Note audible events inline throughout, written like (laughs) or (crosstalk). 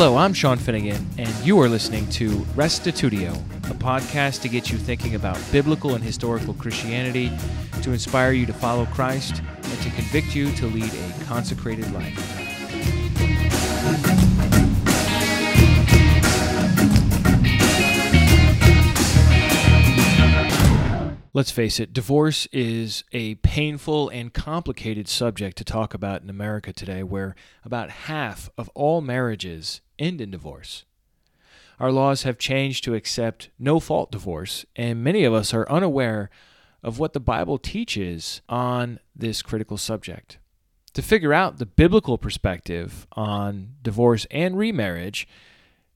Hello, I'm Sean Finnegan, and you are listening to Restitutio, a podcast to get you thinking about biblical and historical Christianity, to inspire you to follow Christ, and to convict you to lead a consecrated life. Let's face it, divorce is a painful and complicated subject to talk about in America today, where about half of all marriages end in divorce. Our laws have changed to accept no fault divorce, and many of us are unaware of what the Bible teaches on this critical subject. To figure out the biblical perspective on divorce and remarriage,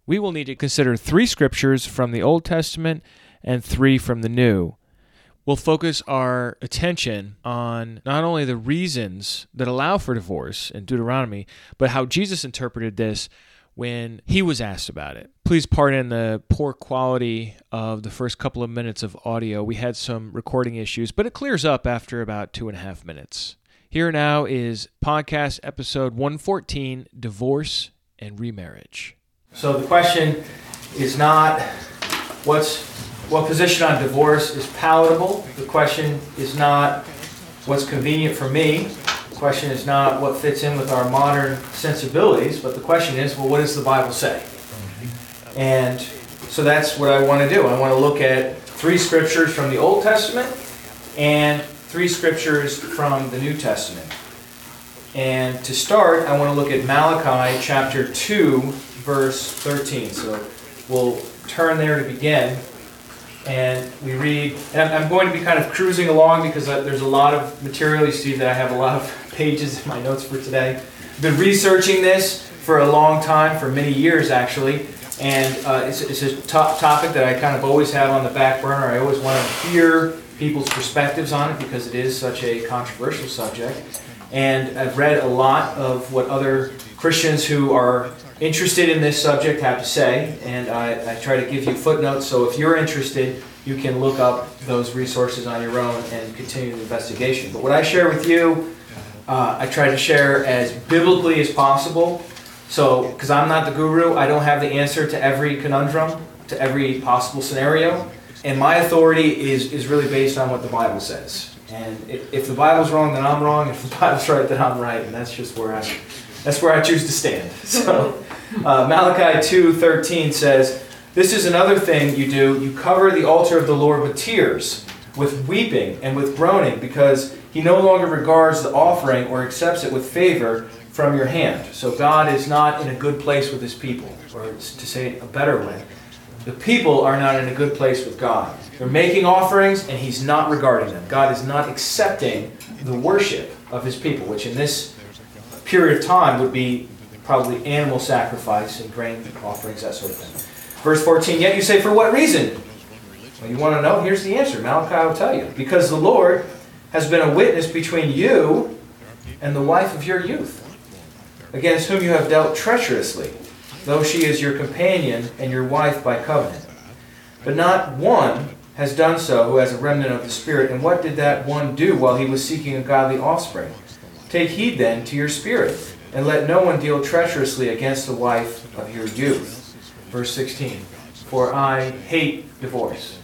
we will need to consider three scriptures from the Old Testament and three from the New we'll focus our attention on not only the reasons that allow for divorce in Deuteronomy, but how Jesus interpreted this when he was asked about it. Please pardon the poor quality of the first couple of minutes of audio. We had some recording issues, but it clears up after about two and a half minutes. Here now is podcast episode 114 Divorce and Remarriage. So the question is not what's what position on divorce is palatable. The question is not what's convenient for me. The question is not what fits in with our modern sensibilities, but the question is, well, what does the Bible say? And so that's what I want to do. I want to look at three scriptures from the Old Testament and three scriptures from the New Testament. And to start, I want to look at Malachi chapter 2, verse 13. So we'll turn there to begin and we read, and I'm, going to be kind of cruising along because there's a lot of material. You see that I have a lot of (laughs) pages in my notes for today. I've been researching this for a long time, for many years actually, and uh, it's, it's a top topic that I kind of always have on the back burner. I always want to hear people's perspectives on it because it is such a controversial subject. And I've read a lot of what other Christians who are interested in this subject have to say, and I, I, try to give you footnotes. So if you're interested, you can look up those resources on your own and continue the investigation. But what I share with you, uh, I try to share as biblically as possible. So, because I'm not the guru, I don't have the answer to every conundrum, to every possible scenario. And my authority is, is really based on what the Bible says. And if, if the Bible's wrong, then I'm wrong. If the Bible's right, then I'm right. And that's just where I, that's where I choose to stand. (laughs) So, uh, Malachi 2:13 says, "This is another thing you do: you cover the altar of the Lord with tears, with weeping and with groaning, because He no longer regards the offering or accepts it with favor from your hand." So God is not in a good place with His people, or to say it a better way, the people are not in a good place with God. They're making offerings, and He's not regarding them. God is not accepting the worship of His people, which in this period of time would be probably animal sacrifice and grain offerings, that sort of thing. Verse 14, yet you say, for what reason? Well, you want to know? Here's the answer. Malachi will tell you. Because the Lord has been a witness between you and the wife of your youth, against whom you have dealt treacherously, though she is your companion and your wife by covenant. But not one has done so who has a remnant of the Spirit. And what did that one do while he was seeking a godly offspring? Take heed then to your spirit and let no one deal treacherously against the wife of your youth. Verse 16 For I hate divorce.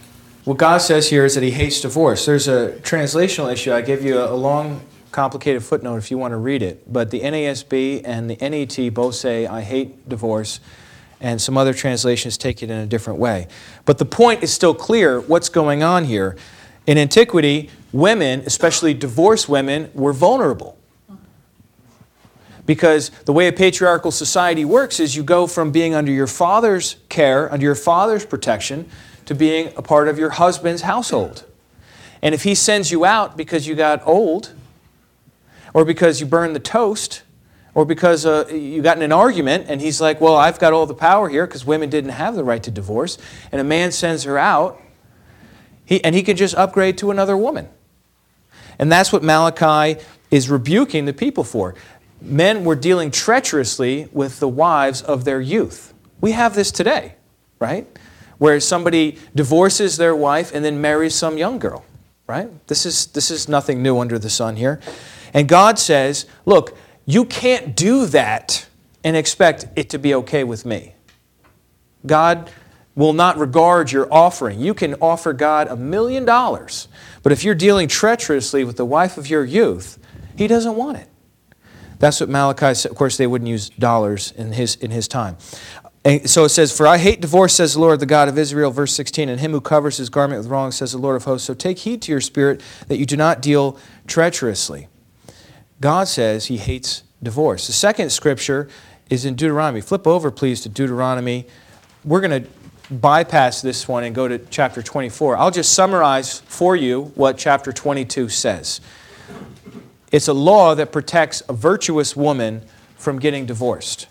What God says here is that He hates divorce. There's a translational issue. I give you a long, complicated footnote if you want to read it. But the NASB and the NET both say, I hate divorce and some other translations take it in a different way. But the point is still clear what's going on here. In antiquity, women, especially divorced women, were vulnerable. Because the way a patriarchal society works is you go from being under your father's care, under your father's protection, to being a part of your husband's household. And if he sends you out because you got old, or because you burned the toast, or because uh, you got in an argument and he's like, Well, I've got all the power here because women didn't have the right to divorce, and a man sends her out, he, and he can just upgrade to another woman. And that's what Malachi is rebuking the people for men were dealing treacherously with the wives of their youth. We have this today, right? Where somebody divorces their wife and then marries some young girl, right? This is, this is nothing new under the sun here. And God says, look, you can't do that and expect it to be okay with me. God will not regard your offering. You can offer God a million dollars, but if you're dealing treacherously with the wife of your youth, He doesn't want it. That's what Malachi said. Of course, they wouldn't use dollars in his, in his time. And so it says, For I hate divorce, says the Lord, the God of Israel, verse 16, and him who covers his garment with wrong, says the Lord of hosts. So take heed to your spirit that you do not deal treacherously. God says he hates divorce. The second scripture is in Deuteronomy. Flip over, please, to Deuteronomy. We're going to bypass this one and go to chapter 24. I'll just summarize for you what chapter 22 says. It's a law that protects a virtuous woman from getting divorced.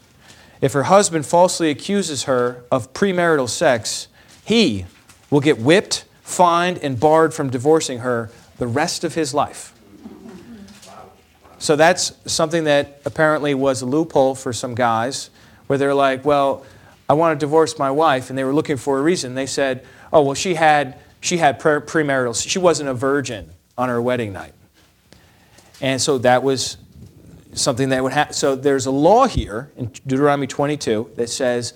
If her husband falsely accuses her of premarital sex, he will get whipped, fined, and barred from divorcing her the rest of his life. So that's something that apparently was a loophole for some guys where they're like, well, I want to divorce my wife, and they were looking for a reason. They said, oh, well, she had, she had premarital, she wasn't a virgin on her wedding night. And so that was something that would happen. So there's a law here in Deuteronomy 22 that says,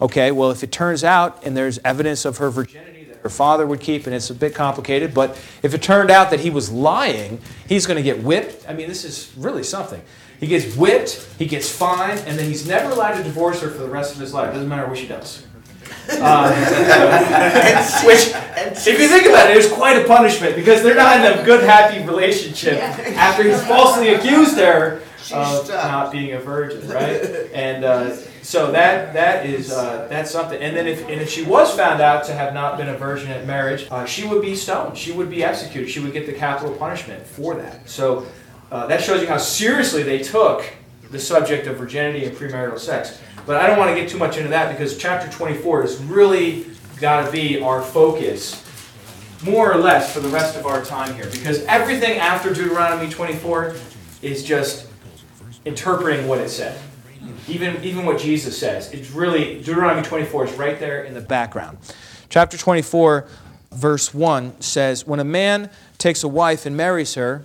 okay, well, if it turns out and there's evidence of her virginity her father would keep, and it's a bit complicated, but if it turned out that he was lying, he's going to get whipped. I mean, this is really something. He gets whipped, he gets fined, and then he's never allowed to divorce her for the rest of his life. Doesn't matter what she does. Uh, (laughs) which, if you think about it, it's quite a punishment because they're not in a good, happy relationship after he's falsely accused her of not being a virgin, right? And uh, so that that is uh, that's something. And then if and if she was found out to have not been a virgin at marriage, uh, she would be stoned. She would be executed. She would get the capital punishment for that. So uh, that shows you how seriously they took the subject of virginity and premarital sex. But I don't want to get too much into that because chapter 24 has really got to be our focus, more or less, for the rest of our time here. Because everything after Deuteronomy 24 is just interpreting what it said. Even, even what Jesus says. It's really, Deuteronomy 24 is right there in the background. Chapter 24, verse 1 says, When a man takes a wife and marries her,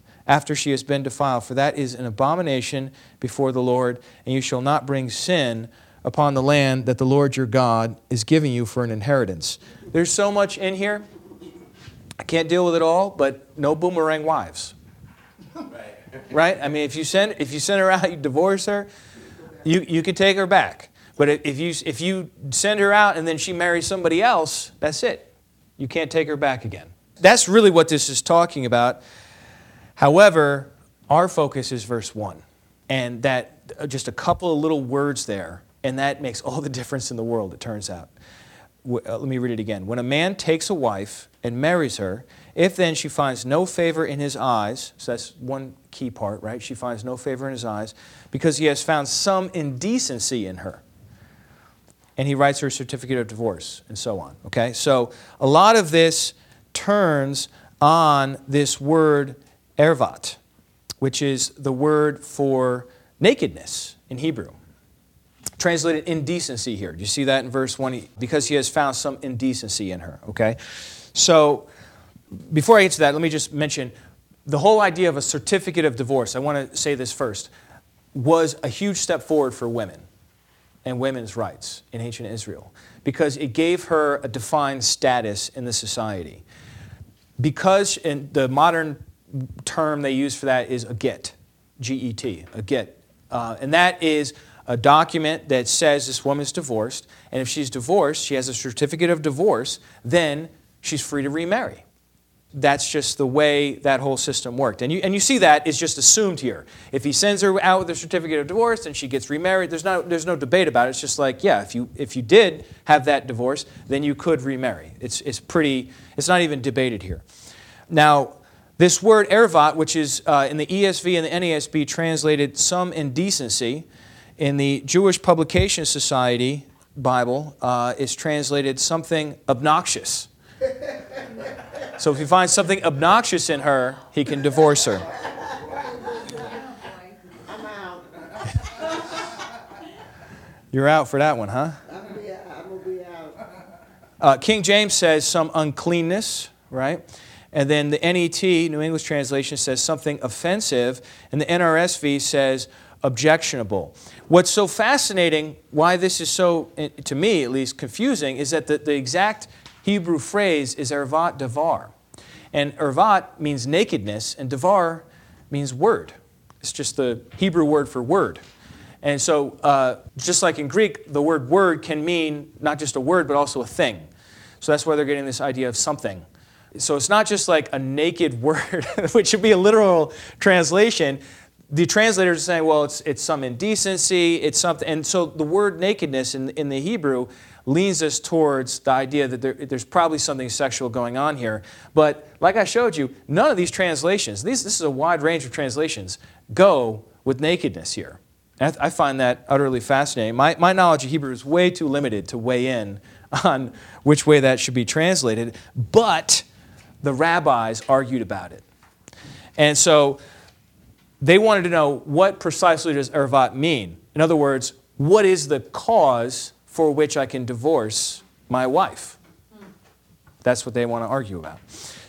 after she has been defiled, for that is an abomination before the Lord, and you shall not bring sin upon the land that the Lord your God is giving you for an inheritance. There's so much in here. I can't deal with it all, but no boomerang wives. Right? right? I mean, if you send if you send her out, you divorce her, you, you can take her back. But if you if you send her out and then she marries somebody else, that's it. You can't take her back again. That's really what this is talking about. However, our focus is verse 1. And that, uh, just a couple of little words there, and that makes all the difference in the world, it turns out. Uh, let me read it again. When a man takes a wife and marries her, if then she finds no favor in his eyes, so that's one key part, right? She finds no favor in his eyes because he has found some indecency in her. And he writes her a certificate of divorce and so on. Okay? So a lot of this turns on this word ervat, which is the word for nakedness in Hebrew. Translated indecency here. Do you see that in verse 1? Because he has found some indecency in her, okay? So, before I get to that, let me just mention the whole idea of a certificate of divorce. I want to say this first was a huge step forward for women and women's rights in ancient Israel because it gave her a defined status in the society. Because in the modern term they use for that is a get, G E T, a get. Uh, and that is a document that says this woman's divorced, and if she's divorced, she has a certificate of divorce, then she's free to remarry. That's just the way that whole system worked. And you, and you see that is just assumed here. If he sends her out with a certificate of divorce and she gets remarried, there's no, there's no debate about it. It's just like, yeah, if you, if you did have that divorce, then you could remarry. It's, it's pretty, it's not even debated here. Now, this word ervat, which is uh, in the ESV and the NASB translated some indecency, In the Jewish Publication Society Bible, uh, is translated something obnoxious. So if he finds something obnoxious in her, he can divorce her. You're out for that one, huh? I'm gonna be, I'm gonna be out. Uh, King James says some uncleanness, right? And then the NET, New English translation, says something offensive, and the NRSV says objectionable. What's so fascinating, why this is so, eh, to me at least, confusing, is that the, the exact Hebrew phrase is ervat davar. And ervat means nakedness, and davar means word. It's just the Hebrew word for word. And so, uh, just like in Greek, the word word can mean not just a word, but also a thing. So that's why they're getting this idea of something. So it's not just like a naked (laughs) word, which should be a literal translation. The translators are saying, well, it's, it's some indecency, it's something. And so the word nakedness in, in the Hebrew leans us towards the idea that there, there's probably something sexual going on here. But like I showed you, none of these translations, these, this is a wide range of translations, go with nakedness here. I, I find that utterly fascinating. My, my knowledge of Hebrew is way too limited to weigh in (laughs) on which way that should be translated, but the rabbis argued about it. And so they wanted to know what precisely does ervat mean? In other words, what is the cause for which I can divorce my wife? That's what they want to argue about.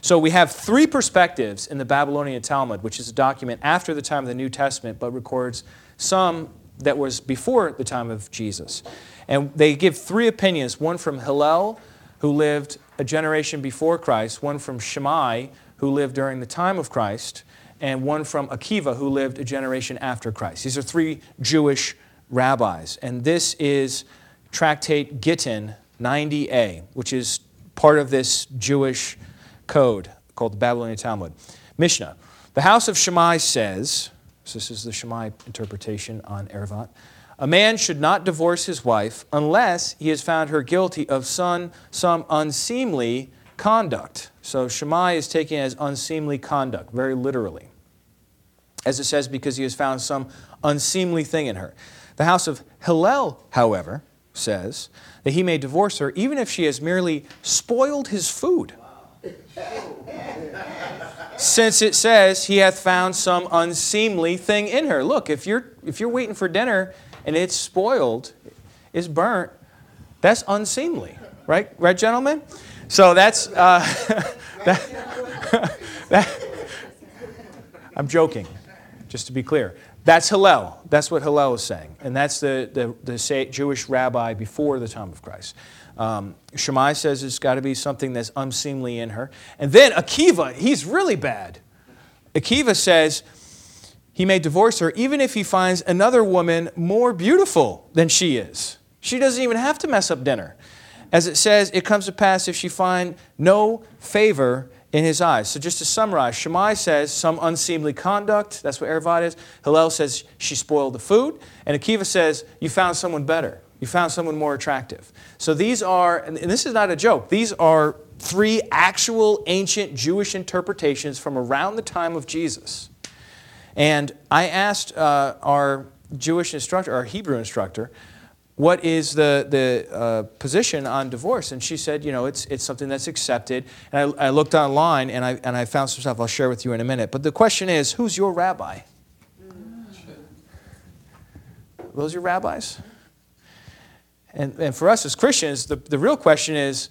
So we have three perspectives in the Babylonian Talmud, which is a document after the time of the New Testament, but records some that was before the time of Jesus. And they give three opinions one from Hillel, who lived a generation before Christ, one from Shammai, who lived during the time of Christ, and one from Akiva, who lived a generation after Christ. These are three Jewish rabbis. And this is Tractate Gittin 90a, which is part of this Jewish code called the Babylonian Talmud. Mishnah. The house of Shammai says, so this is the Shammai interpretation on Ervat, a man should not divorce his wife unless he has found her guilty of some, some unseemly conduct. So Shammai is taken as unseemly conduct, very literally. As it says, because he has found some unseemly thing in her. The house of Hillel, however, says that he may divorce her even if she has merely spoiled his food. Since it says he hath found some unseemly thing in her. Look, if you're if you're waiting for dinner and it's spoiled, it's burnt, that's unseemly, right? Right, gentlemen? So that's uh, (laughs) that, that, I'm joking, just to be clear. That's Hillel. That's what Hillel is saying. And that's the, the, the Jewish rabbi before the time of Christ. Um, Shammai says it's got to be something that's unseemly in her. And then Akiva, he's really bad. Akiva says he may divorce her even if he finds another woman more beautiful than she is. She doesn't even have to mess up dinner. As it says, it comes to pass if she find no favor in his eyes. So just to summarize, Shammai says some unseemly conduct. That's what Ervat is. Hillel says she spoiled the food. And Akiva says you found someone better. You found someone more attractive. So these are, and this is not a joke, these are three actual ancient Jewish interpretations from around the time of Jesus. And I asked uh, our Jewish instructor, our Hebrew instructor, what is the, the uh, position on divorce? And she said, you know, it's, it's something that's accepted. And I, I looked online and I, and I found some stuff I'll share with you in a minute. But the question is, who's your rabbi? Those your rabbis? And, and for us as Christians, the, the real question is,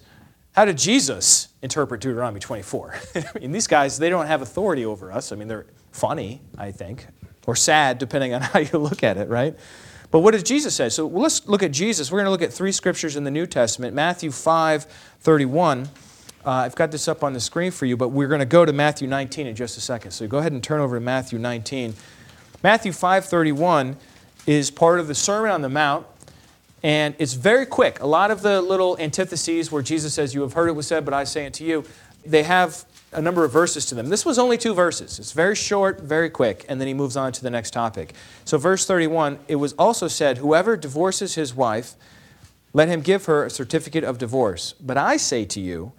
how did Jesus interpret Deuteronomy 24? (laughs) I mean, these guys, they don't have authority over us. I mean, they're funny, I think, or sad, depending on (laughs) how you look at it, right? But what does Jesus say? So let's look at Jesus. We're going to look at three scriptures in the New Testament Matthew 5 31. Uh, I've got this up on the screen for you, but we're going to go to Matthew 19 in just a second. So go ahead and turn over to Matthew 19. Matthew 5:31 is part of the Sermon on the Mount, and it's very quick. A lot of the little antitheses where Jesus says, "You have heard it was said, but I say it to you," they have a number of verses to them. This was only two verses. It's very short, very quick, and then he moves on to the next topic. So, verse 31 it was also said, Whoever divorces his wife, let him give her a certificate of divorce. But I say to you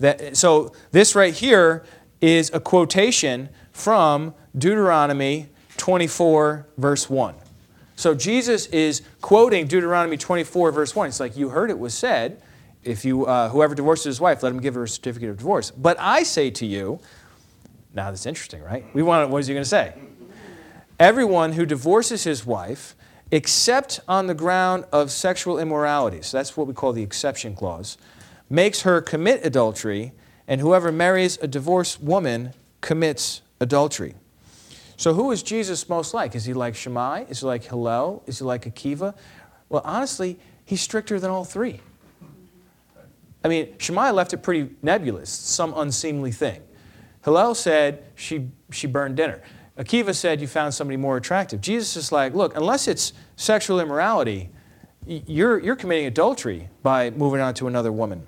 that, so this right here is a quotation from Deuteronomy 24, verse 1. So Jesus is quoting Deuteronomy 24, verse 1. It's like, You heard it was said, if you, uh, whoever divorces his wife, let him give her a certificate of divorce. But I say to you, now that's interesting, right? We want, what is he going to say? Everyone who divorces his wife, except on the ground of sexual immorality, so that's what we call the exception clause, makes her commit adultery, and whoever marries a divorced woman commits adultery. So, who is Jesus most like? Is he like Shammai? Is he like Hillel? Is he like Akiva? Well, honestly, he's stricter than all three. I mean, Shammai left it pretty nebulous, some unseemly thing. Hillel said she, she burned dinner. Akiva said you found somebody more attractive. Jesus is like, look, unless it's sexual immorality, you're, you're committing adultery by moving on to another woman.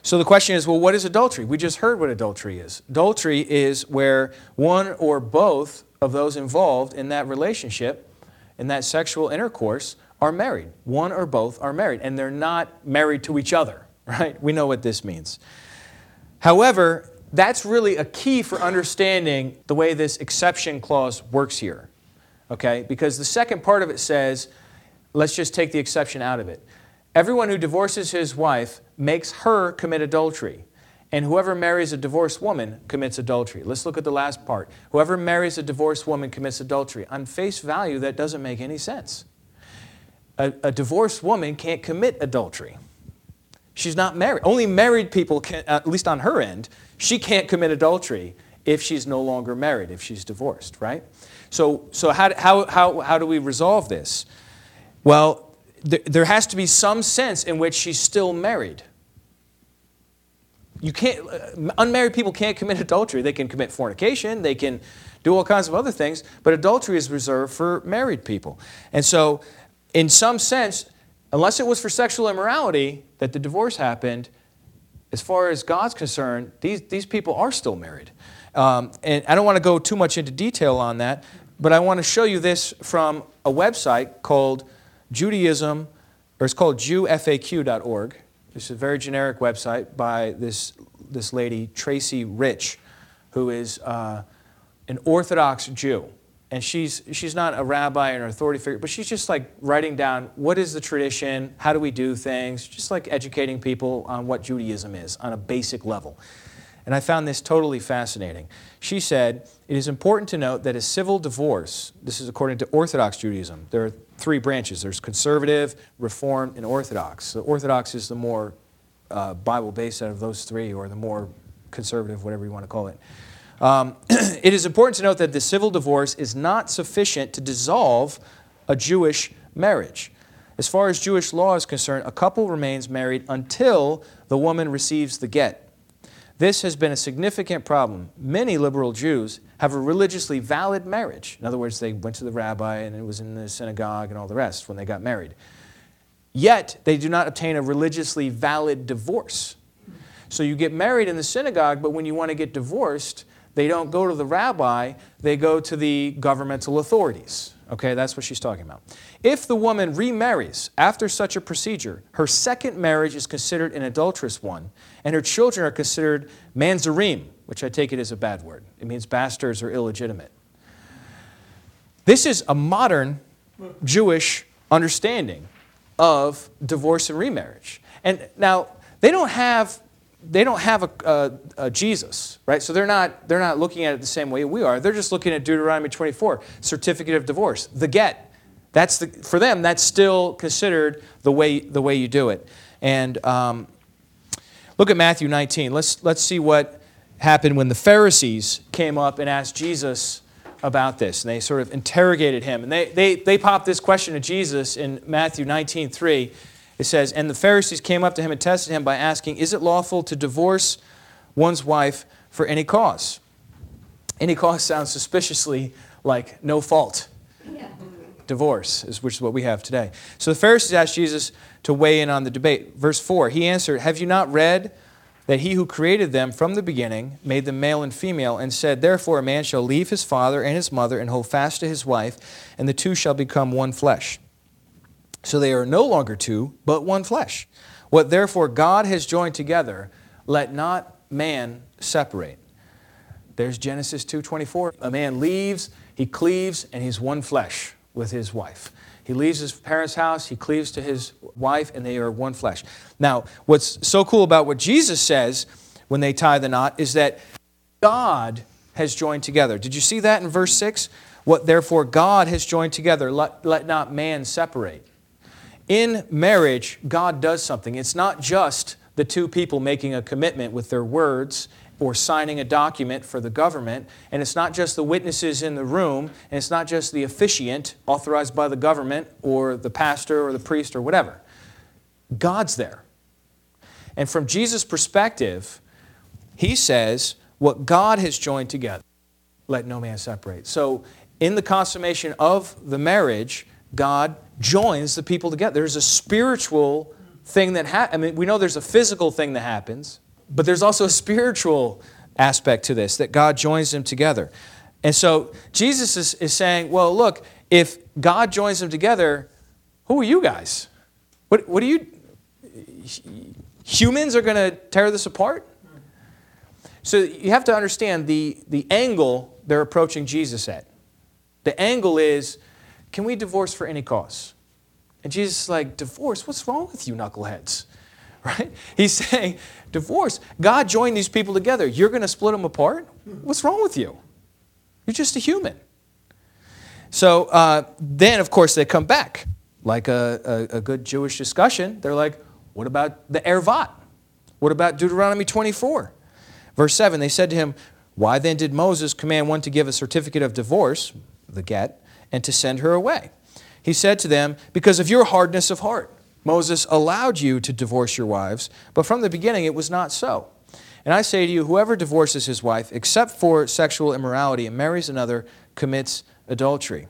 So the question is well, what is adultery? We just heard what adultery is. Adultery is where one or both of those involved in that relationship, in that sexual intercourse, are married. One or both are married, and they're not married to each other, (laughs) right? We know what this means. However, that's really a key for understanding the way this exception clause works here, okay? Because the second part of it says, let's just take the exception out of it. Everyone who divorces his wife makes her commit adultery. And whoever marries a divorced woman commits adultery. Let's look at the last part. Whoever marries a divorced woman commits adultery. On face value, that doesn't make any sense. A, a divorced woman can't commit adultery. She's not married. Only married people can, at least on her end, she can't commit adultery if she's no longer married, if she's divorced, right? So, so how, how, how, how do we resolve this? Well, there has to be some sense in which she's still married. You can't, uh, unmarried people can't commit adultery. They can commit fornication, they can do all kinds of other things, but adultery is reserved for married people. And so, in some sense, unless it was for sexual immorality that the divorce happened, as far as God's concerned, these, these people are still married. Um, and I don't want to go too much into detail on that, but I want to show you this from a website called Judaism, or it's called JewFAQ.org. This is a very generic website by this, this lady, Tracey Rich, who is uh, an Orthodox Jew. And she's, she's not a rabbi or an authority figure, but she's just like writing down what is the tradition, how do we do things, just like educating people on what Judaism is on a basic level. And I found this totally fascinating. She said, It is important to note that a civil divorce, this is according to Orthodox Judaism, there are three branches there's conservative, reformed, and Orthodox. The Orthodox is the more uh, Bible based out of those three, or the more conservative, whatever you want to call it. Um, (clears throat) it is important to note that the civil divorce is not sufficient to dissolve a Jewish marriage. As far as Jewish law is concerned, a couple remains married until the woman receives the get. This has been a significant problem. Many liberal Jews have a religiously valid marriage. In other words, they went to the rabbi and it was in the synagogue and all the rest when they got married. Yet, they do not obtain a religiously valid divorce. So you get married in the synagogue, but when you want to get divorced, they don't go to the rabbi, they go to the governmental authorities. Okay, that's what she's talking about. If the woman remarries after such a procedure, her second marriage is considered an adulterous one, and her children are considered manzarim, which I take it as a bad word. It means bastards or illegitimate. This is a modern Jewish understanding of divorce and remarriage. And now, they don't have they don't have a, a, a, Jesus, right? So they're not, they're not looking at it the same way we are. They're just looking at Deuteronomy 24, certificate of divorce, the get. That's the, for them, that's still considered the way, the way you do it. And um, look at Matthew 19. Let's, let's see what happened when the Pharisees came up and asked Jesus about this. And they sort of interrogated him. And they, they, they popped this question to Jesus in Matthew 19, 3. It says, And the Pharisees came up to him and tested him by asking, Is it lawful to divorce one's wife for any cause? Any cause sounds suspiciously like no fault. Yeah. Divorce, is, which is what we have today. So the Pharisees asked Jesus to weigh in on the debate. Verse 4 He answered, Have you not read that he who created them from the beginning made them male and female, and said, Therefore a man shall leave his father and his mother and hold fast to his wife, and the two shall become one flesh. So they are no longer two, but one flesh. What therefore God has joined together, let not man separate. There's Genesis 2:24. A man leaves, he cleaves, and he's one flesh with his wife. He leaves his parents' house, he cleaves to his wife, and they are one flesh. Now, what's so cool about what Jesus says when they tie the knot is that God has joined together. Did you see that in verse 6? What therefore God has joined together, let, let not man separate. In marriage, God does something. It's not just the two people making a commitment with their words or signing a document for the government. And it's not just the witnesses in the room, and it's not just the officiant authorized by the government or the pastor or the priest or whatever. God's there. And from Jesus' perspective, he says, What God has joined together, let no man separate. So, in the consummation of the marriage, God joins the people together. There's a spiritual thing that happens. I mean, we know there's a physical thing that happens, but there's also a spiritual aspect to this that God joins them together. And so Jesus is, is saying, well, look, if God joins them together, who are you guys? What, what are you? Humans are going to tear this apart? So you have to understand the, the angle they're approaching Jesus at. The angle is, can we divorce for any cause? And Jesus is like, divorce? What's wrong with you, knuckleheads? (laughs) right? He's saying, divorce. God joined these people together. You're going to split them apart? What's wrong with you? You're just a human. So uh, then, of course, they come back. Like a, a, a, good Jewish discussion, they're like, what about the ervat? What about Deuteronomy 24? Verse 7, they said to him, Why then did Moses command one to give a certificate of divorce, the get, and to send her away? He said to them, Because of your hardness of heart. Moses allowed you to divorce your wives, but from the beginning it was not so. And I say to you, whoever divorces his wife, except for sexual immorality, and marries another, commits adultery.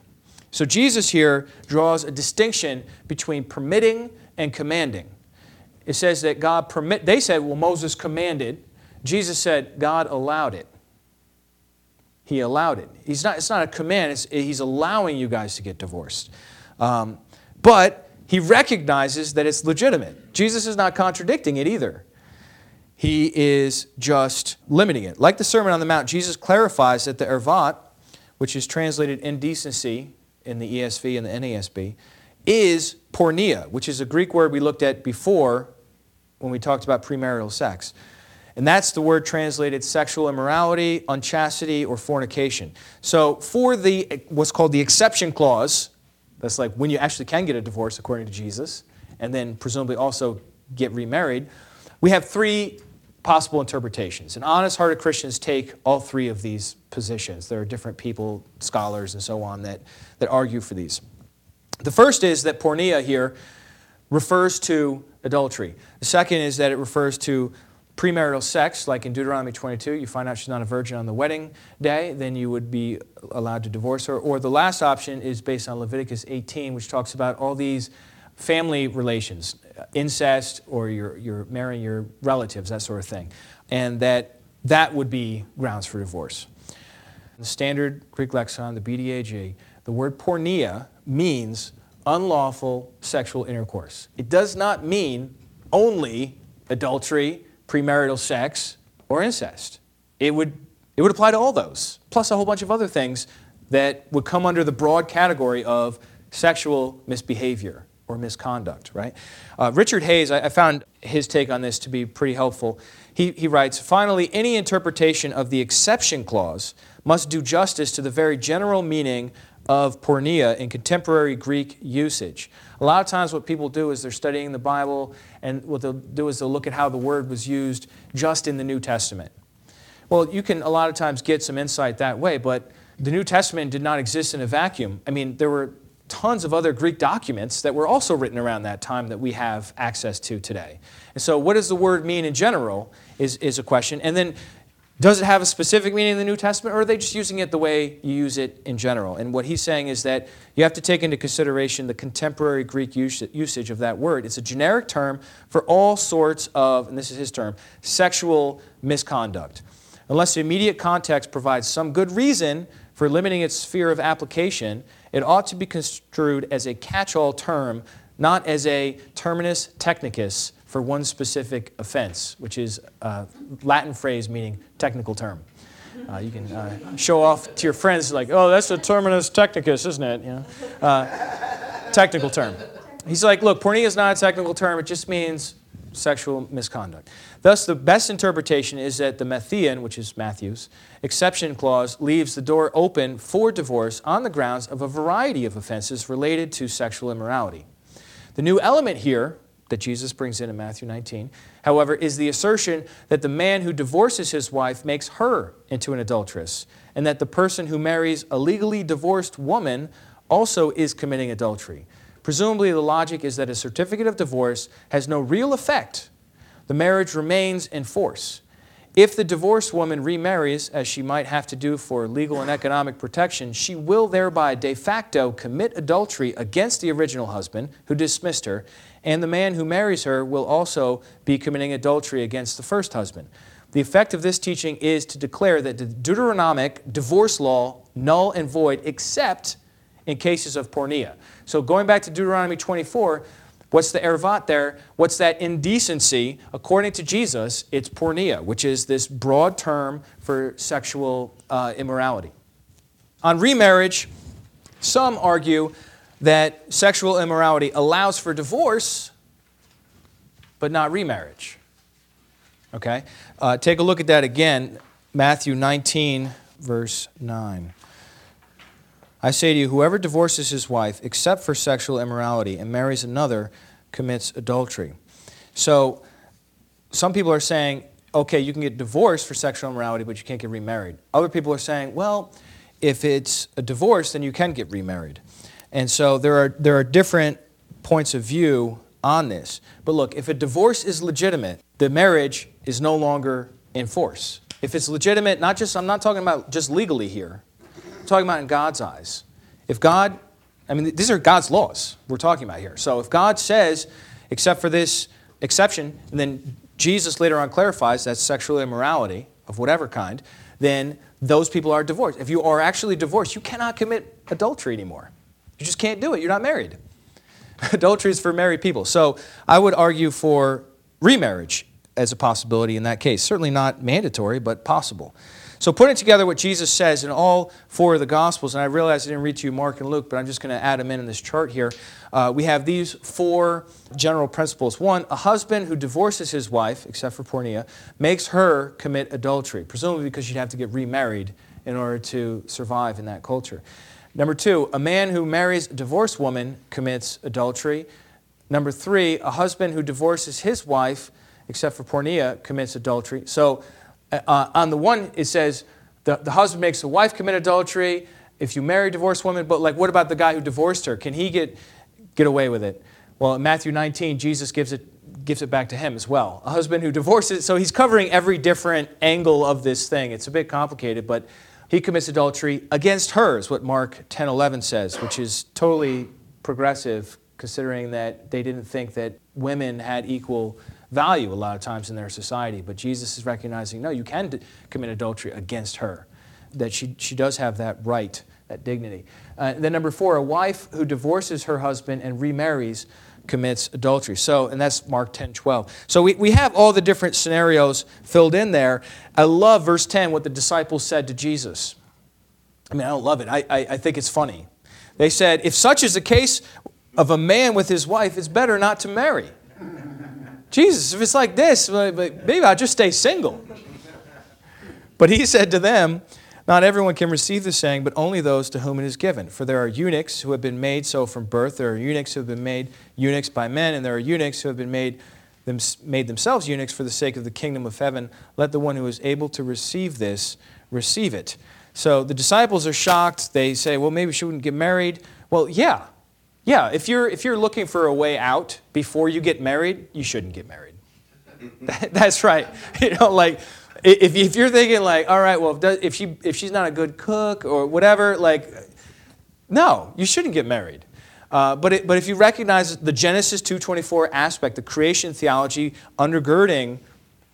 So Jesus here draws a distinction between permitting and commanding. It says that God permit, they said, well, Moses commanded. Jesus said, God allowed it. He allowed it. He's not, it's not a command, he's allowing you guys to get divorced. Um, but he recognizes that it's legitimate. Jesus is not contradicting it either. He is just limiting it. Like the Sermon on the Mount, Jesus clarifies that the ervat, which is translated indecency in the ESV and the NASB, is porneia, which is a Greek word we looked at before when we talked about premarital sex. And that's the word translated sexual immorality, unchastity, or fornication. So, for the what's called the exception clause that's like when you actually can get a divorce according to Jesus, and then presumably also get remarried. We have three possible interpretations. And honest hearted Christians take all three of these positions. There are different people, scholars, and so on, that, that argue for these. The first is that porneia here refers to adultery. The second is that it refers to premarital sex, like in Deuteronomy 22, you find out she's not a virgin on the wedding day, then you would be allowed to divorce her. Or the last option is based on Leviticus 18, which talks about all these family relations, uh, incest, or you're, you're marrying your relatives, that sort of thing. And that that would be grounds for divorce. The standard Greek lexicon, the BDAG, the word porneia means unlawful sexual intercourse. It does not mean only adultery premarital sex, or incest. It would, it would apply to all those, plus a whole bunch of other things that would come under the broad category of sexual misbehavior or misconduct, right? Uh, Richard Hays, I, I, found his take on this to be pretty helpful. He, he writes Finally, any interpretation of the exception clause must do justice to the very general meaning of porneia in contemporary Greek usage. A lot of times, what people do is they're studying the Bible, and what they'll do is they'll look at how the word was used just in the New Testament. Well, you can a lot of times get some insight that way, but the New Testament did not exist in a vacuum. I mean, there were tons of other Greek documents that were also written around that time that we have access to today. And so, what does the word mean in general is, is a question. And then, does it have a specific meaning in the New Testament, or are they just using it the way you use it in general? And what he's saying is that you have to take into consideration the contemporary Greek usage of that word. It's a generic term for all sorts of, and this is his term, sexual misconduct. Unless the immediate context provides some good reason for limiting its sphere of application, it ought to be construed as a catch all term, not as a terminus technicus for one specific offense, which is a Latin phrase meaning technical term. Uh, you can uh, show off to your friends, like, oh, that's a terminus technicus, isn't it? You know, uh, technical term. He's like, look, porneia is not a technical term, it just means sexual misconduct. Thus, the best interpretation is that the Matthean, which is Matthew's, exception clause leaves the door open for divorce on the grounds of a variety of offenses related to sexual immorality. The new element here that Jesus brings in in Matthew 19, however, is the assertion that the man who divorces his wife makes her into an adulteress, and that the person who marries a legally divorced woman also is committing adultery. Presumably, the logic is that a certificate of divorce has no real effect. The marriage remains in force. If the divorced woman remarries, as she might have to do for legal and economic protection, she will thereby de facto commit adultery against the original husband who dismissed her, and the man who marries her will also be committing adultery against the first husband. The effect of this teaching is to declare that the Deuteronomic divorce law null and void except in cases of porneia. So going back to Deuteronomy 24, what's the ervat there? What's that indecency? According to Jesus, it's porneia, which is this broad term for sexual uh, immorality. On remarriage, some argue that sexual immorality allows for divorce, but not remarriage. Okay? Uh, take a look at that again. Matthew 19, verse 9. I say to you, whoever divorces his wife, except for sexual immorality, and marries another, commits adultery. So, some people are saying, okay, you can get divorced for sexual immorality, but you can't get remarried. Other people are saying, well, if it's a divorce, then you can get remarried. And so there are, there are different points of view on this. But look, if a divorce is legitimate, the marriage is no longer in force. If it's legitimate, not just, I'm not talking about just legally here, I'm talking about in God's eyes. If God, I mean, these are God's laws we're talking about here. So if God says, except for this exception, and then Jesus later on clarifies that's sexual immorality of whatever kind, then those people are divorced. If you are actually divorced, you cannot commit adultery anymore. You just can't do it. You're not married. (laughs) adultery is for married people. So I would argue for remarriage as a possibility in that case. Certainly not mandatory, but possible. So, putting together what Jesus says in all four of the Gospels, and I realize I didn't read to you Mark and Luke, but I'm just going to add them in in this chart here. Uh, we have these four general principles. One, a husband who divorces his wife, except for porneia, makes her commit adultery, presumably because she'd have to get remarried in order to survive in that culture. Number two, a man who marries a divorced woman commits adultery. Number three, a husband who divorces his wife, except for porneia, commits adultery. So, uh, on the one, it says the, the husband makes the wife commit adultery if you marry a divorced woman, but like, what about the guy who divorced her? Can he get, get away with it? Well, in Matthew 19, Jesus gives it, gives it back to him as well. A husband who divorces, so he's covering every different angle of this thing. It's a bit complicated, but he commits adultery against her, is what Mark 10 11 says, which is totally progressive considering that they didn't think that women had equal value a lot of times in their society. But Jesus is recognizing no, you can d- commit adultery against her, that she, she does have that right, that dignity. Uh, then, number four, a wife who divorces her husband and remarries commits adultery. So, and that's Mark 10 12. So we, we have all the different scenarios filled in there. I love verse 10, what the disciples said to Jesus. I mean, I don't love it. I, I, I think it's funny. They said, if such is the case of a man with his wife, it's better not to marry. (laughs) Jesus, if it's like this, maybe I'll just stay single. But he said to them, Not everyone can receive the saying, but only those to whom it is given. For there are eunuchs who have been made so from birth, there are eunuchs who have been made eunuchs by men, and there are eunuchs who have been made, them, made themselves eunuchs for the sake of the kingdom of heaven. Let the one who is able to receive this receive it. So the disciples are shocked. They say, Well, maybe she wouldn't get married. Well, yeah, yeah, if you're, if you're looking for a way out before you get married, you shouldn't get married. (laughs) That's right. (laughs) You know, like, if, if you're thinking, like, all right, well, if, if, she, if she's not a good cook or whatever, like, no, you shouldn't get married. Uh, but, it, but if you recognize the Genesis 2.24 aspect, the creation theology undergirding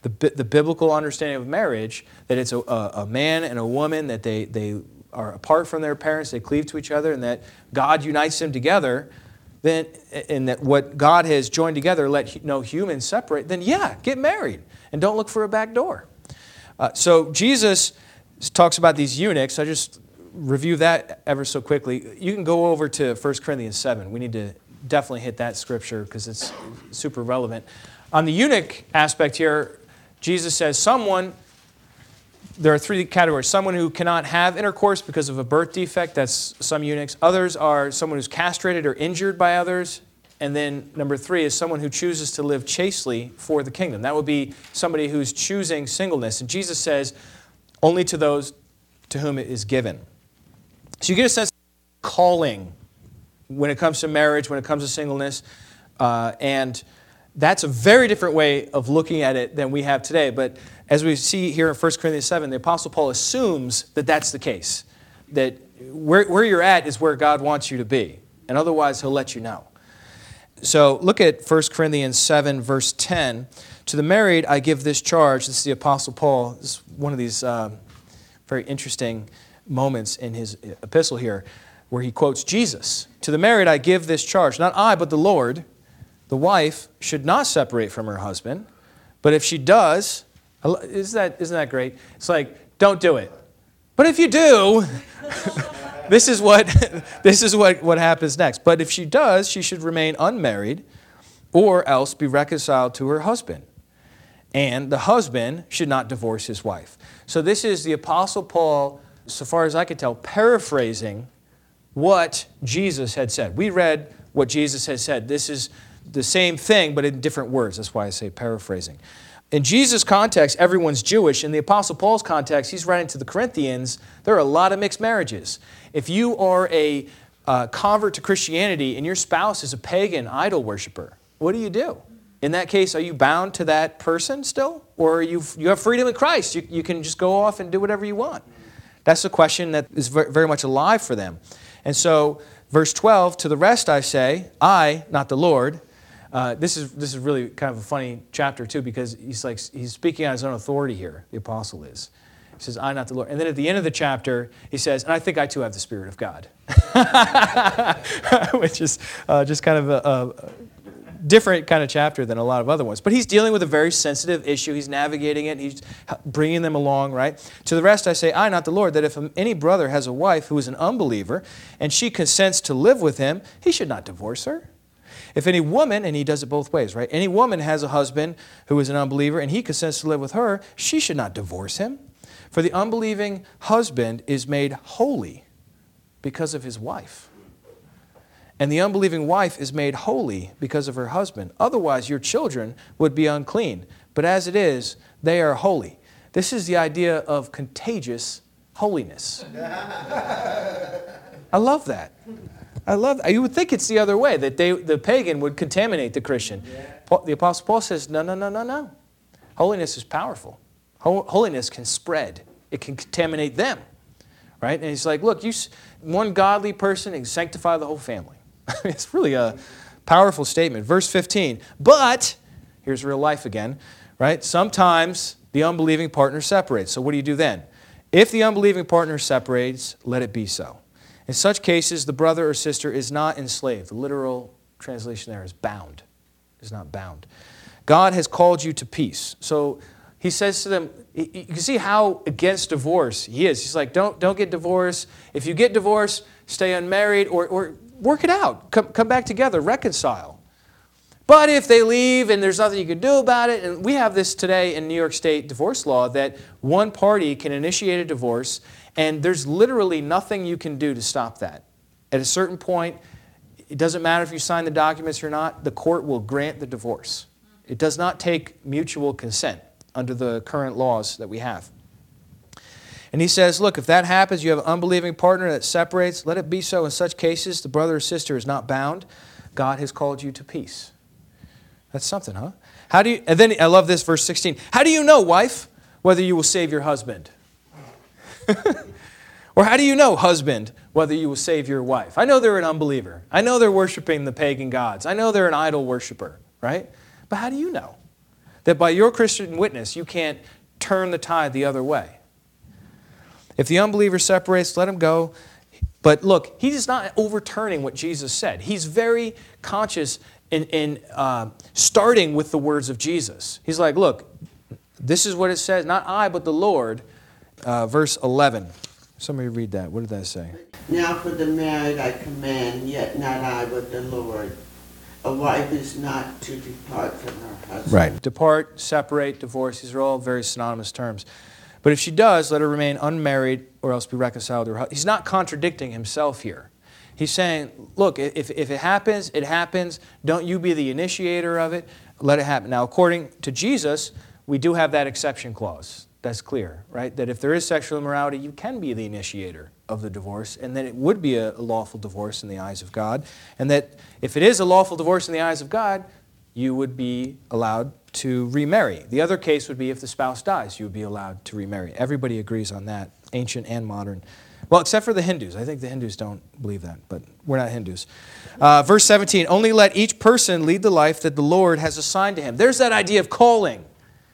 the, the biblical understanding of marriage, that it's a, a, man and a woman, that they, they are apart from their parents, they cleave to each other, and that God unites them together, then and that what God has joined together, let no human separate, then yeah, get married and don't look for a back door. Uh, so Jesus talks about these eunuchs. I just review that ever so quickly. You can go over to 1 Corinthians 7. We need to definitely hit that scripture because it's super relevant. On the eunuch aspect here, Jesus says, Someone, there are three categories. Someone who cannot have intercourse because of a birth defect, that's some eunuchs. Others are someone who's castrated or injured by others. And then number three is someone who chooses to live chastely for the kingdom. That would be somebody who's choosing singleness. And Jesus says, only to those to whom it is given. So you get a sense of calling when it comes to marriage, when it comes to singleness. Uh, and that's a very different way of looking at it than we have today. But as we see here in 1 Corinthians 7, the Apostle Paul assumes that that's the case, that where, where you're at is where God wants you to be. And otherwise, he'll let you know. So look at 1 Corinthians 7, verse 10. To the married, I give this charge. This is the Apostle Paul. This is one of these uh, very interesting moments in his epistle here where he quotes Jesus. To the married, I give this charge. Not I, but the Lord. The wife should not separate from her husband. But if she does, isn't that, isn't that great? It's like, don't do it. But if you do, (laughs) this is what (laughs) this is what, what happens next. But if she does, she should remain unmarried or else be reconciled to her husband. And the husband should not divorce his wife. So this is the Apostle Paul, so far as I can tell, paraphrasing what Jesus had said. We read what Jesus had said. This is the same thing, but in different words. That's why I say paraphrasing. In Jesus' context, everyone's Jewish. In the Apostle Paul's context, he's writing to the Corinthians, there are a lot of mixed marriages. If you are a uh, convert to Christianity and your spouse is a pagan idol worshiper, what do you do? In that case, are you bound to that person still? Or you you have freedom in Christ? You, you can just go off and do whatever you want. That's a question that is very much alive for them. And so, verse 12, to the rest I say, I, not the Lord, uh, this is this is really kind of a funny chapter too because he's like he's speaking on his own authority here. The apostle is. He says, "I'm not the Lord." And then at the end of the chapter, he says, "And I think I too have the Spirit of God," (laughs) which is uh, just kind of a, a different kind of chapter than a lot of other ones. But he's dealing with a very sensitive issue. He's navigating it. He's bringing them along, right? To the rest I say, I, not the Lord, that if any brother has a wife who is an unbeliever and she consents to live with him, he should not divorce her. If any woman, and he does it both ways, right? Any woman has a husband who is an unbeliever and he consents to live with her, she should not divorce him. For the unbelieving husband is made holy because of his wife. And the unbelieving wife is made holy because of her husband. Otherwise, your children would be unclean. But as it is, they are holy. This is the idea of contagious holiness. (laughs) I love that. I love that. You would think it's the other way, that they, the pagan would contaminate the Christian. Yeah. The Apostle Paul says, no, no, no, no, no. Holiness is powerful. Holiness can spread, it can contaminate them. Right? And he's like, look, you, one godly person can sanctify the whole family. (laughs) it's really a powerful statement. Verse 15, but, here's real life again, right? Sometimes the unbelieving partner separates. So what do you do then? If the unbelieving partner separates, let it be so. In such cases, the brother or sister is not enslaved. The literal translation there is bound, is not bound. God has called you to peace. So he says to them, you can see how against divorce he is. He's like, don't, don't get divorced. If you get divorced, stay unmarried or, or work it out. Come, come back together, reconcile. But if they leave and there's nothing you can do about it, and we have this today in New York State divorce law that one party can initiate a divorce and there's literally nothing you can do to stop that. At a certain point, it doesn't matter if you sign the documents or not, the court will grant the divorce. It does not take mutual consent under the current laws that we have. And he says, Look, if that happens, you have an unbelieving partner that separates, let it be so. In such cases, the brother or sister is not bound. God has called you to peace. That's something, huh? How do you, and then I love this, verse 16. How do you know, wife, whether you will save your husband? (laughs) or how do you know, husband, whether you will save your wife? I know they're an unbeliever. I know they're worshiping the pagan gods. I know they're an idol worshiper, right? But how do you know that by your Christian witness you can't turn the tide the other way? If the unbeliever separates, let him go. But look, he's not overturning what Jesus said. He's very conscious in, in uh, starting with the words of Jesus. He's like, look, this is what it says, not I, but the Lord uh, verse 11. Somebody read that. What did that say? Now for the married I command, yet not I, but the Lord. A wife is not to depart from her husband. Right. Depart, separate, divorce. These are all very synonymous terms. But if she does, let her remain unmarried or else be reconciled to her husband. He's not contradicting himself here. He's saying, look, if, if it happens, it happens. Don't you be the initiator of it. Let it happen. Now, according to Jesus, we do have that exception clause. That's clear, right? That if there is sexual immorality, you can be the initiator of the divorce, and that it would be a, a lawful divorce in the eyes of God. And that if it is a lawful divorce in the eyes of God, you would be allowed to remarry. The other case would be if the spouse dies, you would be allowed to remarry. Everybody agrees on that, ancient and modern. Well, except for the Hindus. I think the Hindus don't believe that, but we're not Hindus. Uh, verse 17 Only let each person lead the life that the Lord has assigned to him. There's that idea of calling,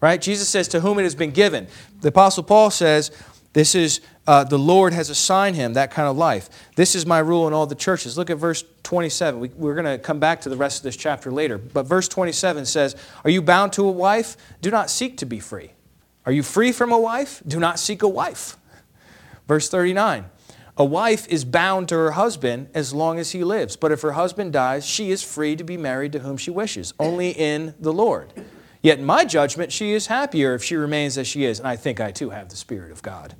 right? Jesus says, To whom it has been given. The Apostle Paul says, This is uh, the Lord has assigned him that kind of life. This is my rule in all the churches. Look at verse 27. We, we're going to come back to the rest of this chapter later. But verse 27 says, Are you bound to a wife? Do not seek to be free. Are you free from a wife? Do not seek a wife. Verse 39 A wife is bound to her husband as long as he lives, but if her husband dies, she is free to be married to whom she wishes, only in the Lord. Yet in my judgment, she is happier if she remains as she is, and I think I too have the Spirit of God.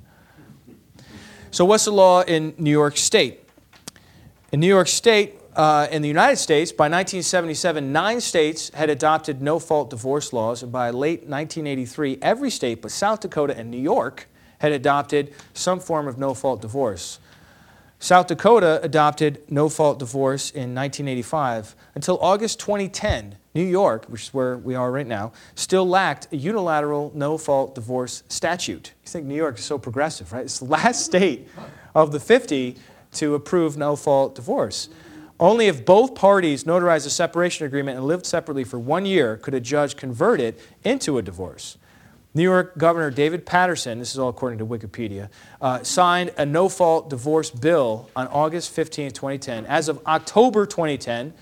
So, what's the law in New York State? In New York State, uh, in the United States, by 1977, nine states had adopted no fault divorce laws, and by late 1983, every state but South Dakota and New York had adopted some form of no fault divorce. South Dakota adopted no fault divorce in 1985. Until August 2010, New York, which is where we are right now, still lacked a unilateral no fault divorce statute. You think New York is so progressive, right? It's the last state of the 50 to approve no fault divorce. Only if both parties notarized a separation agreement and lived separately for one year could a judge convert it into a divorce. New York Governor David Paterson, this is all according to Wikipedia, uh, signed a no fault divorce bill on August 15, 2010. As of October 2010,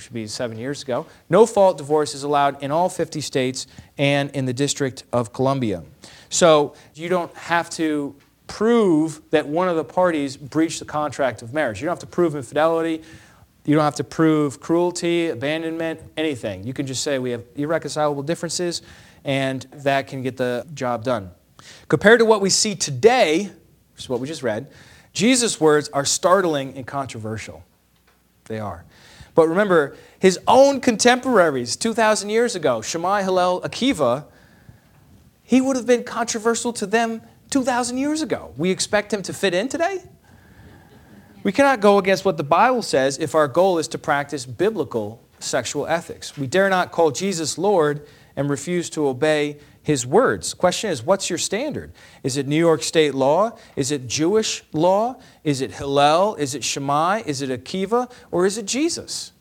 which would be seven years ago, no fault divorce is allowed in all 50 states and in the District of Columbia. So you don't have to prove that one of the parties breached the contract of marriage. You don't have to prove infidelity. You don't have to prove cruelty, abandonment, anything. You can just say we have irreconcilable differences and that can get the job done. Compared to what we see today, which is what we just read, Jesus' words are startling and controversial. They are. But remember, his own contemporaries 2,000 years ago, Shammai, Hillel, Akiva, he would have been controversial to them 2,000 years ago. We expect him to fit in today? We cannot go against what the Bible says if our goal is to practice biblical sexual ethics. We dare not call Jesus Lord and refuse to obey his words. Question is, what's your standard? Is it New York State law? Is it Jewish law? Is it Hillel? Is it Shammai? Is it Akiva? Or is it Jesus?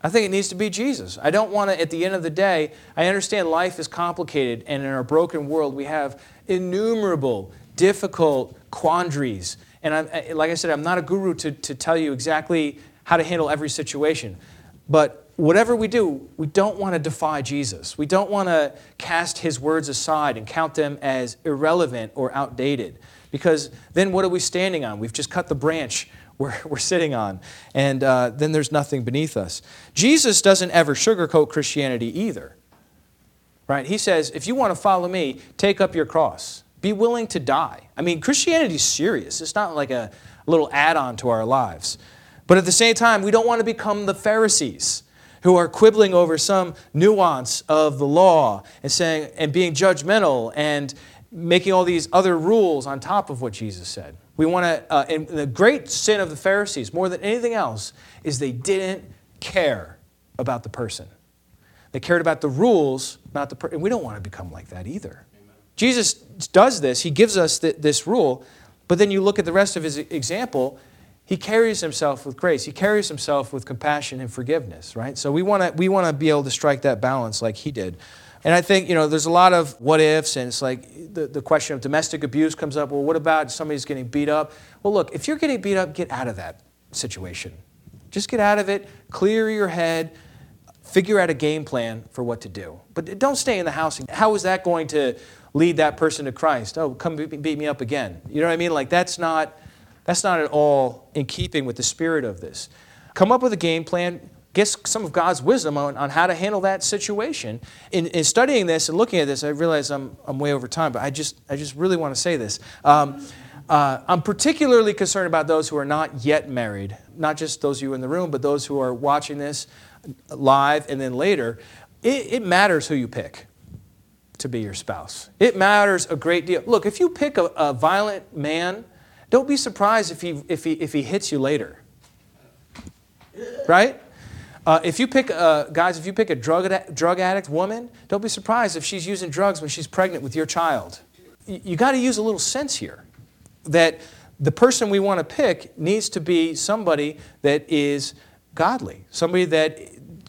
I think it needs to be Jesus. I don't want to, at the end of the day, I understand life is complicated, and in our broken world, we have innumerable, difficult quandaries. And I'm, eh, like I said, I'm not a guru to, to tell you exactly how to handle every situation. But whatever we do, we don't want to defy Jesus. We don't want to cast his words aside and count them as irrelevant or outdated. Because then what are we standing on? We've just cut the branch (laughs) we're, we're sitting on, and uh, then there's nothing beneath us. Jesus doesn't ever sugarcoat Christianity either. Right? He says, if you want to follow me, take up your cross. Be willing to die. I mean, Christianity is serious. It's not like a little add on to our lives. But at the same time, we don't want to become the Pharisees who are quibbling over some nuance of the law and saying and being judgmental and making all these other rules on top of what Jesus said. We want to, uh, and the great sin of the Pharisees, more than anything else, is they didn't care about the person. They cared about the rules, not the person. And we don't want to become like that either. Amen. Jesus does this, he gives us th- this rule, but then you look at the rest of his example, he carries himself with grace. He carries himself with compassion and forgiveness, right? So we want to we want to be able to strike that balance like he did. And I think, you know, there's a lot of what ifs, and it's like the, the question of domestic abuse comes up. Well, what about somebody's getting beat up? Well, look, if you're getting beat up, get out of that situation. Just get out of it, clear your head, figure out a game plan for what to do. But don't stay in the house. How is that going to lead that person to Christ. Oh, come beat me up again. You know what I mean? Like that's not that's not at all in keeping with the spirit of this. Come up with a game plan. Get some of God's wisdom on, on how to handle that situation. In, in studying this and looking at this, I realize I'm, I'm way over time, but I just, I just really want to say this. Um, uh, I'm particularly concerned about those who are not yet married, not just those of you in the room, but those who are watching this live and then later. It, it matters who you pick to be your spouse. It matters a great deal. Look, if you pick a, a violent man, don't be surprised if he, if he, if he hits you later. Right? Uh, if you pick, uh, guys, if you pick a drug, drug addict woman, don't be surprised if she's using drugs when she's pregnant with your child. You, you got to use a little sense here that the person we want to pick needs to be somebody that is godly, somebody that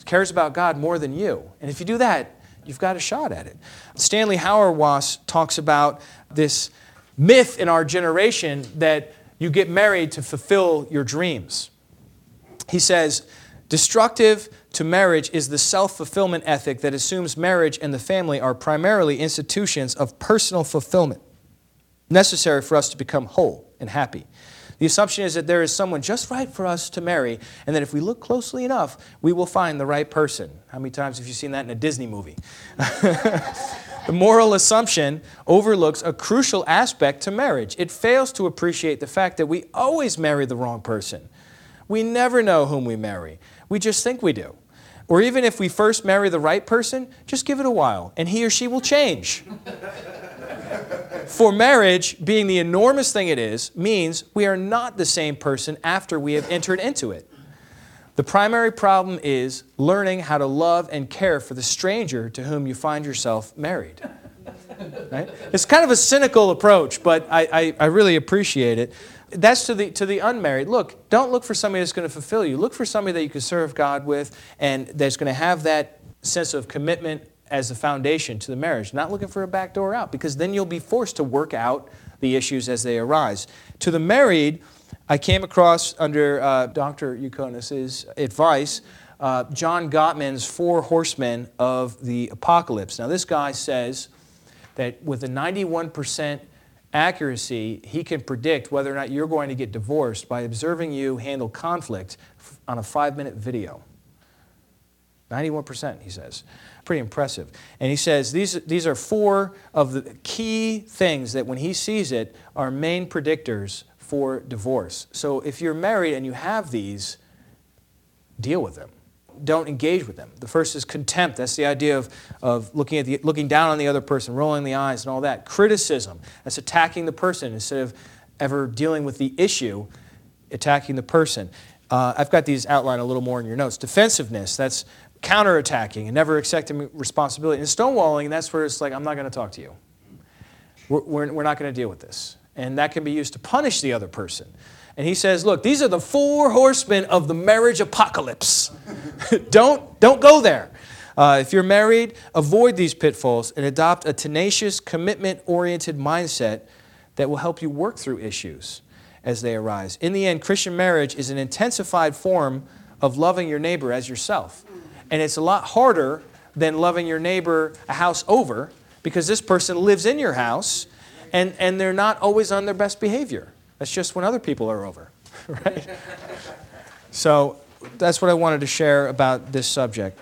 cares about God more than you. And if you do that, you've got a shot at it. Stanley Hauerwas talks about this myth in our generation that you get married to fulfill your dreams. He says, Destructive to marriage is the self fulfillment ethic that assumes marriage and the family are primarily institutions of personal fulfillment necessary for us to become whole and happy. The assumption is that there is someone just right for us to marry, and that if we look closely enough, we will find the right person. How many times have you seen that in a Disney movie? (laughs) the moral assumption overlooks a crucial aspect to marriage. It fails to appreciate the fact that we always marry the wrong person. We never know whom we marry, we just think we do. Or even if we first marry the right person, just give it a while, and he or she will change. For marriage, being the enormous thing it is, means we are not the same person after we have entered into it. The primary problem is learning how to love and care for the stranger to whom you find yourself married. (laughs) Right? It's kind of a cynical approach, but I, I, I really appreciate it. That's to the, to the unmarried. Look, don't look for somebody that's going to fulfill you. Look for somebody that you can serve God with and that's going to have that sense of commitment as a foundation to the marriage, not looking for a back door out, because then you'll be forced to work out the issues as they arise. To the married, I came across under uh, Dr. Yukonis's advice uh, John Gottman's Four Horsemen of the Apocalypse. Now, this guy says that with a 91% accuracy, he can predict whether or not you're going to get divorced by observing you handle conflict on a five minute video. 91%, he says pretty impressive. And he says these, these are four of the key things that when he sees it are main predictors for divorce. So if you're married and you have these, deal with them. Don't engage with them. The first is contempt. That's the idea of, of looking, at the, looking down on the other person, rolling the eyes, and all that. Criticism. That's attacking the person instead of ever dealing with the issue, attacking the person. Uh, I've got these outlined a little more in your notes. Defensiveness. That's counterattacking and never accepting responsibility. And stonewalling, that's where it's like, I'm not going to talk to you. We're, we're, we're not going to deal with this. And that can be used to punish the other person. And he says, Look, these are the four horsemen of the marriage apocalypse. (laughs) don't, don't go there. Uh, if you're married, avoid these pitfalls and adopt a tenacious, commitment oriented mindset that will help you work through issues as they arise. In the end, Christian marriage is an intensified form of loving your neighbor as yourself. And it's a lot harder than loving your neighbor a house over because this person lives in your house and, and they're not always on their best behavior. That's just when other people are over, (laughs) right? so that's what I wanted to share about this subject.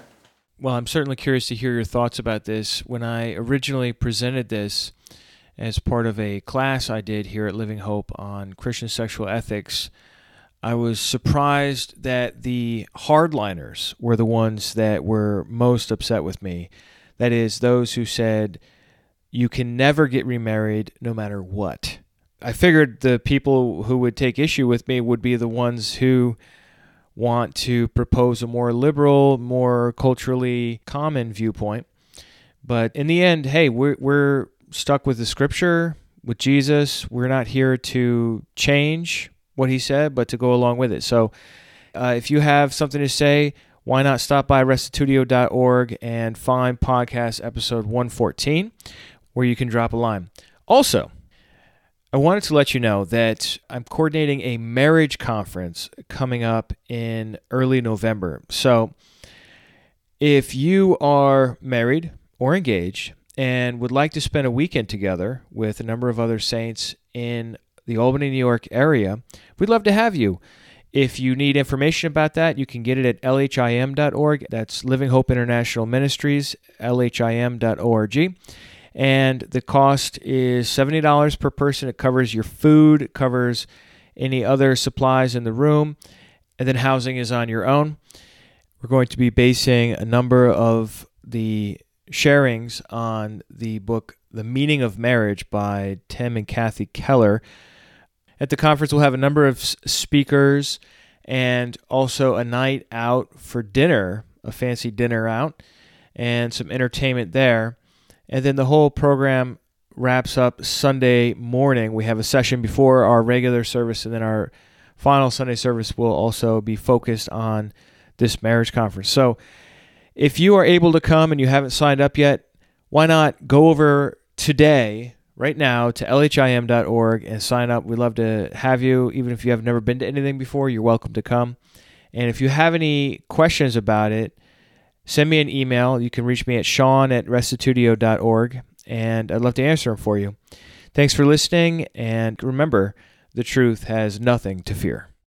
Well, I'm certainly curious to hear your thoughts about this. When I originally presented this as part of a class I did here at Living Hope on Christian sexual ethics, I was surprised that the hardliners were the ones that were most upset with me. That is, those who said, you can never get remarried no matter what. I figured the people who would take issue with me would be the ones who want to propose a more liberal, more culturally common viewpoint. But in the end, hey, we're, we're stuck with the scripture, with Jesus. We're not here to change what he said, but to go along with it. So uh, if you have something to say, why not stop by restitutio.org and find podcast episode 114 where you can drop a line. Also, I wanted to let you know that I'm coordinating a marriage conference coming up in early November. So if you are married or engaged and would like to spend a weekend together with a number of other saints in the Albany, New York area, we'd love to have you. If you need information about that, you can get it at lhim.org. That's Living Hope International Ministries, lhim.org. And the cost is $70 per person. It covers your food, it covers any other supplies in the room, and then housing is on your own. We're going to be basing a number of the sharings on the book The Meaning of Marriage by Tim and Kathy Keller. At the conference, we'll have a number of speakers and also a night out for dinner, a fancy dinner out, and some entertainment there. And then the whole program wraps up Sunday morning. We have a session before our regular service, and then our final Sunday service will also be focused on this marriage conference. So if you are able to come and you haven't signed up yet, why not go over today, right now, to lhim.org and sign up? We'd love to have you. Even if you have never been to anything before, you're welcome to come. And if you have any questions about it, send me an email. You can reach me at sean at restitutio.org, and I'd love to answer them for you. Thanks for listening, and remember, the truth has nothing to fear.